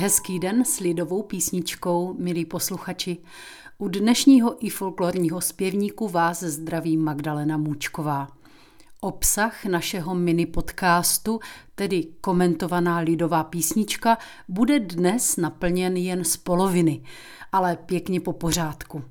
Hezký den s lidovou písničkou, milí posluchači. U dnešního i folklorního zpěvníku vás zdraví Magdalena Můčková. Obsah našeho mini podcastu, tedy komentovaná lidová písnička, bude dnes naplněn jen z poloviny, ale pěkně po pořádku.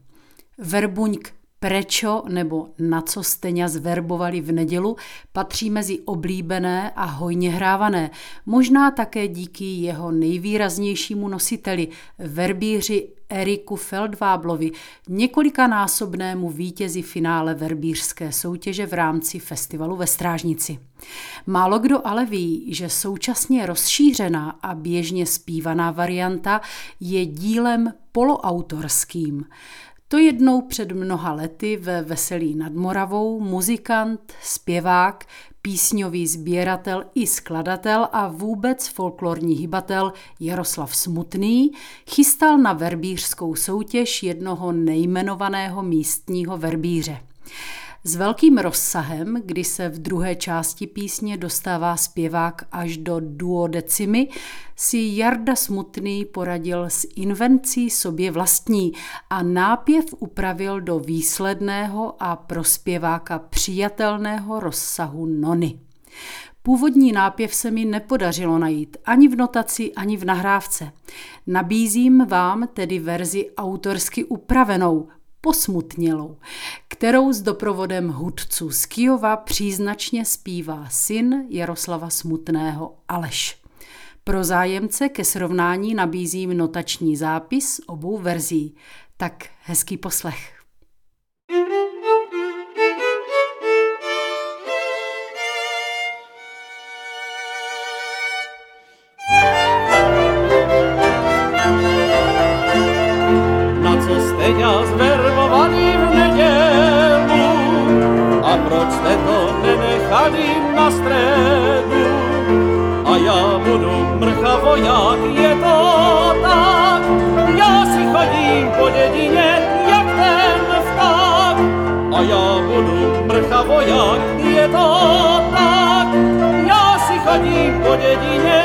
Verbuňk Prečo nebo na co Steňa zverbovali v nedělu patří mezi oblíbené a hojně hrávané, možná také díky jeho nejvýraznějšímu nositeli, verbíři Eriku Feldváblovi, několikanásobnému vítězi finále verbířské soutěže v rámci festivalu ve Strážnici. Málo kdo ale ví, že současně rozšířená a běžně zpívaná varianta je dílem poloautorským. To jednou před mnoha lety ve Veselí nad Moravou muzikant, zpěvák, písňový sběratel i skladatel a vůbec folklorní hybatel Jaroslav Smutný chystal na verbířskou soutěž jednoho nejmenovaného místního verbíře. S velkým rozsahem, kdy se v druhé části písně dostává zpěvák až do duodecimy, si Jarda Smutný poradil s invencí sobě vlastní a nápěv upravil do výsledného a pro zpěváka přijatelného rozsahu nony. Původní nápěv se mi nepodařilo najít ani v notaci, ani v nahrávce. Nabízím vám tedy verzi autorsky upravenou, posmutnělou, kterou s doprovodem hudců z Kijova příznačně zpívá syn Jaroslava Smutného Aleš. Pro zájemce ke srovnání nabízím notační zápis obou verzí. Tak hezký poslech. Tady na středu a já budu mrcha voják, je to tak. Já si chodím po dědině, jak ten vták a já budu mrcha voják, je to tak. Já si chodím po dědině,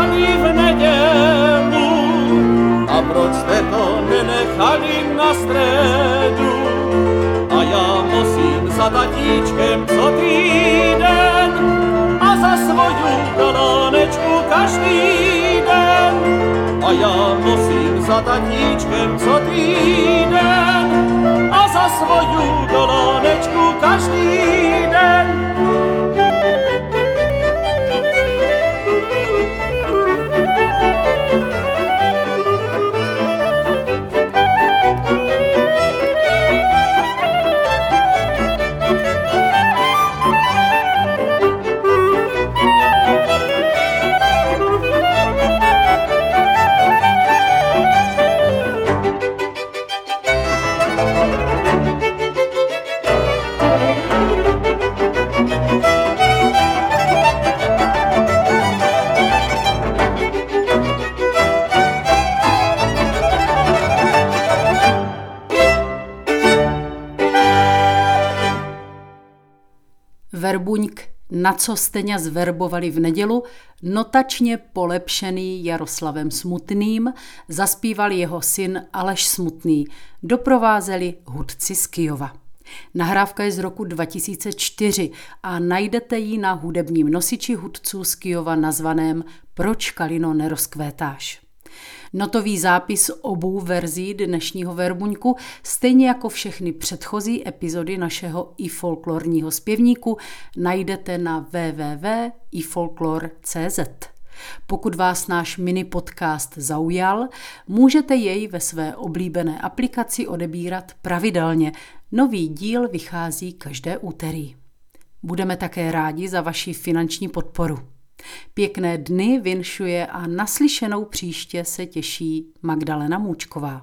zverbovaný v nedělu. A proč jste to nenechali na středu? A já musím za tatíčkem co týden a za svoju galánečku každý den. A já musím za tatíčkem co týden a za svoju galánečku každý den. Verbuňk, na co Steňa zverbovali v nedělu, notačně polepšený Jaroslavem Smutným, zaspíval jeho syn Aleš Smutný, doprovázeli hudci z Kijova. Nahrávka je z roku 2004 a najdete ji na hudebním nosiči hudců z Kijova nazvaném Proč Kalino nerozkvétáš. Notový zápis obou verzí dnešního verbuňku, stejně jako všechny předchozí epizody našeho i folklorního zpěvníku, najdete na www.ifolklor.cz. Pokud vás náš mini podcast zaujal, můžete jej ve své oblíbené aplikaci odebírat pravidelně. Nový díl vychází každé úterý. Budeme také rádi za vaši finanční podporu. Pěkné dny vinšuje a naslyšenou příště se těší Magdalena Můčková.